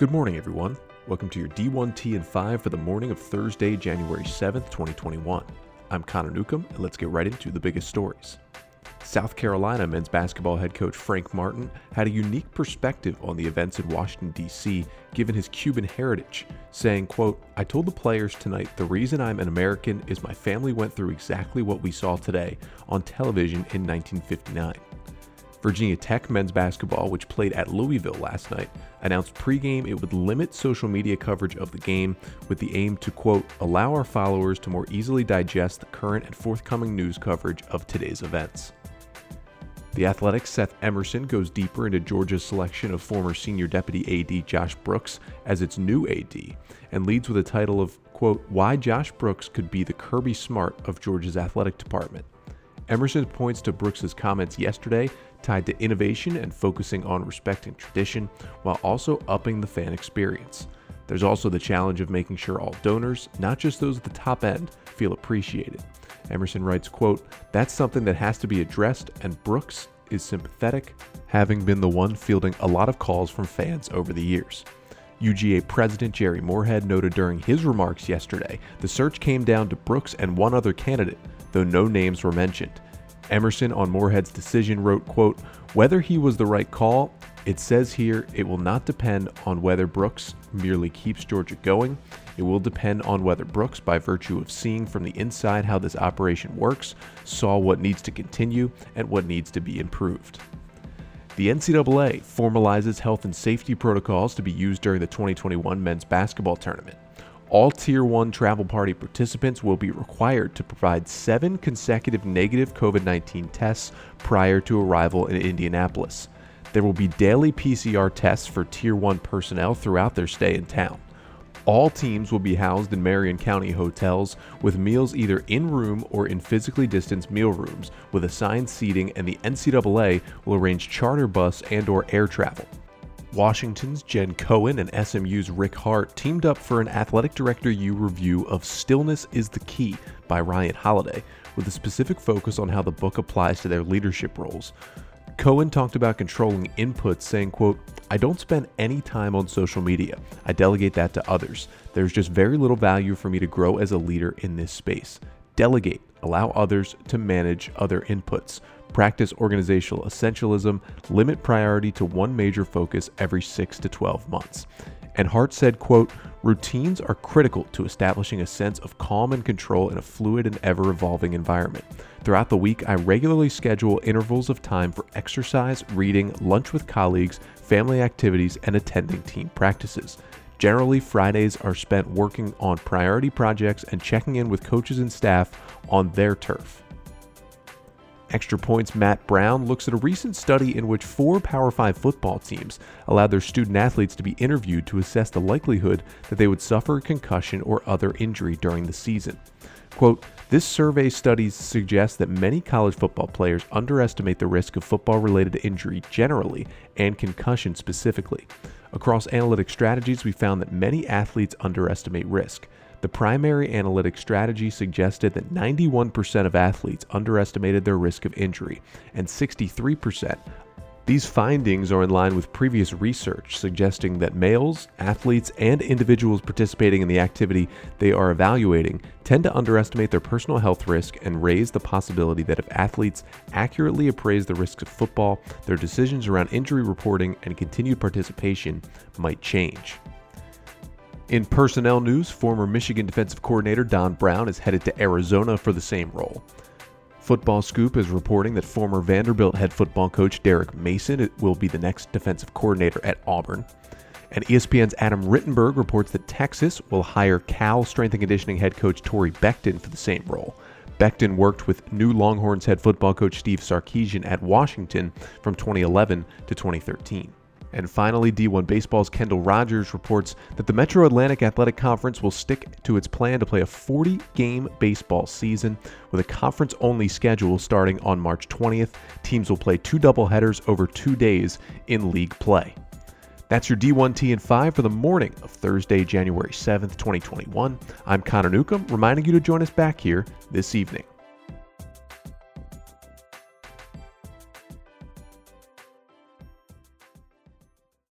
Good morning, everyone. Welcome to your D1T and 5 for the morning of Thursday, January 7th, 2021. I'm Connor Newcomb, and let's get right into the biggest stories. South Carolina men's basketball head coach Frank Martin had a unique perspective on the events in Washington, D.C., given his Cuban heritage, saying, quote, I told the players tonight the reason I'm an American is my family went through exactly what we saw today on television in 1959. Virginia Tech men's basketball, which played at Louisville last night, announced pregame it would limit social media coverage of the game with the aim to, quote, allow our followers to more easily digest the current and forthcoming news coverage of today's events. The Athletic's Seth Emerson goes deeper into Georgia's selection of former senior deputy AD Josh Brooks as its new AD and leads with a title of, quote, Why Josh Brooks Could Be the Kirby Smart of Georgia's athletic department. Emerson points to Brooks's comments yesterday tied to innovation and focusing on respecting tradition while also upping the fan experience. There's also the challenge of making sure all donors, not just those at the top end, feel appreciated. Emerson writes, quote, That's something that has to be addressed, and Brooks is sympathetic, having been the one fielding a lot of calls from fans over the years. UGA President Jere Morehead noted during his remarks yesterday the search came down to Brooks and one other candidate, though no names were mentioned. Emerson on Morehead's decision wrote, quote, Whether he was the right call, it says here it will not depend on whether Brooks merely keeps Georgia going. It will depend on whether Brooks, by virtue of seeing from the inside how this operation works, saw what needs to continue and what needs to be improved. The NCAA formalizes health and safety protocols to be used during the 2021 men's basketball tournament all Tier 1 travel party participants will be required to provide seven consecutive negative COVID 19 tests prior to arrival in Indianapolis. There will be daily PCR tests for Tier 1 personnel throughout their stay in town. All teams will be housed in Marion County hotels with meals either in room or in physically distanced meal rooms with assigned seating and the NCAA will arrange charter bus and or air travel. Washington's Jen Cohen and SMU's Rick Hart teamed up for an Athletic Director U review of Stillness is the Key by Ryan Holiday, with a specific focus on how the book applies to their leadership roles. Cohen talked about controlling inputs, saying, quote, I don't spend any time on social media. I delegate that to others. There's just very little value for me to grow as a leader in this space. Delegate, allow others to manage other inputs practice organizational essentialism, limit priority to one major focus every 6 to 12 months. And Hart said, quote, routines are critical to establishing a sense of calm and control in a fluid and ever evolving environment. Throughout the week, I regularly schedule intervals of time for exercise, reading, lunch with colleagues, family activities, and attending team practices. Generally, Fridays are spent working on priority projects and checking in with coaches and staff on their turf. Extra Points Matt Brown looks at a recent study in which four Power 5 football teams allowed their student athletes to be interviewed to assess the likelihood that they would suffer concussion or other injury during the season. Quote, this survey studies suggest that many college football players underestimate the risk of football related injury generally and concussion specifically. Across analytic strategies, we found that many athletes underestimate risk. The primary analytic strategy suggested that 91% of athletes underestimated their risk of injury, and 63% these findings are in line with previous research suggesting that males, athletes, and individuals participating in the activity they are evaluating tend to underestimate their personal health risk and raise the possibility that if athletes accurately appraise the risks of football, their decisions around injury reporting and continued participation might change. In personnel news, former Michigan defensive coordinator Don Brown is headed to Arizona for the same role. Football Scoop is reporting that former Vanderbilt head football coach Derek Mason will be the next defensive coordinator at Auburn. And ESPN's Adam Rittenberg reports that Texas will hire Cal strength and conditioning head coach Torre Becton for the same role. Becton worked with new Longhorns head football coach Steve Sarkisian at Washington from 2011 to 2013. And finally, D1 Baseball's Kendall Rogers reports that the Metro Atlantic Athletic Conference will stick to its plan to play a 40 game baseball season with a conference only schedule starting on March 20th. Teams will play two doubleheaders over two days in league play. That's your D1T and 5 for the morning of Thursday, January 7th, 2021. I'm Connor Newcomb, reminding you to join us back here this evening.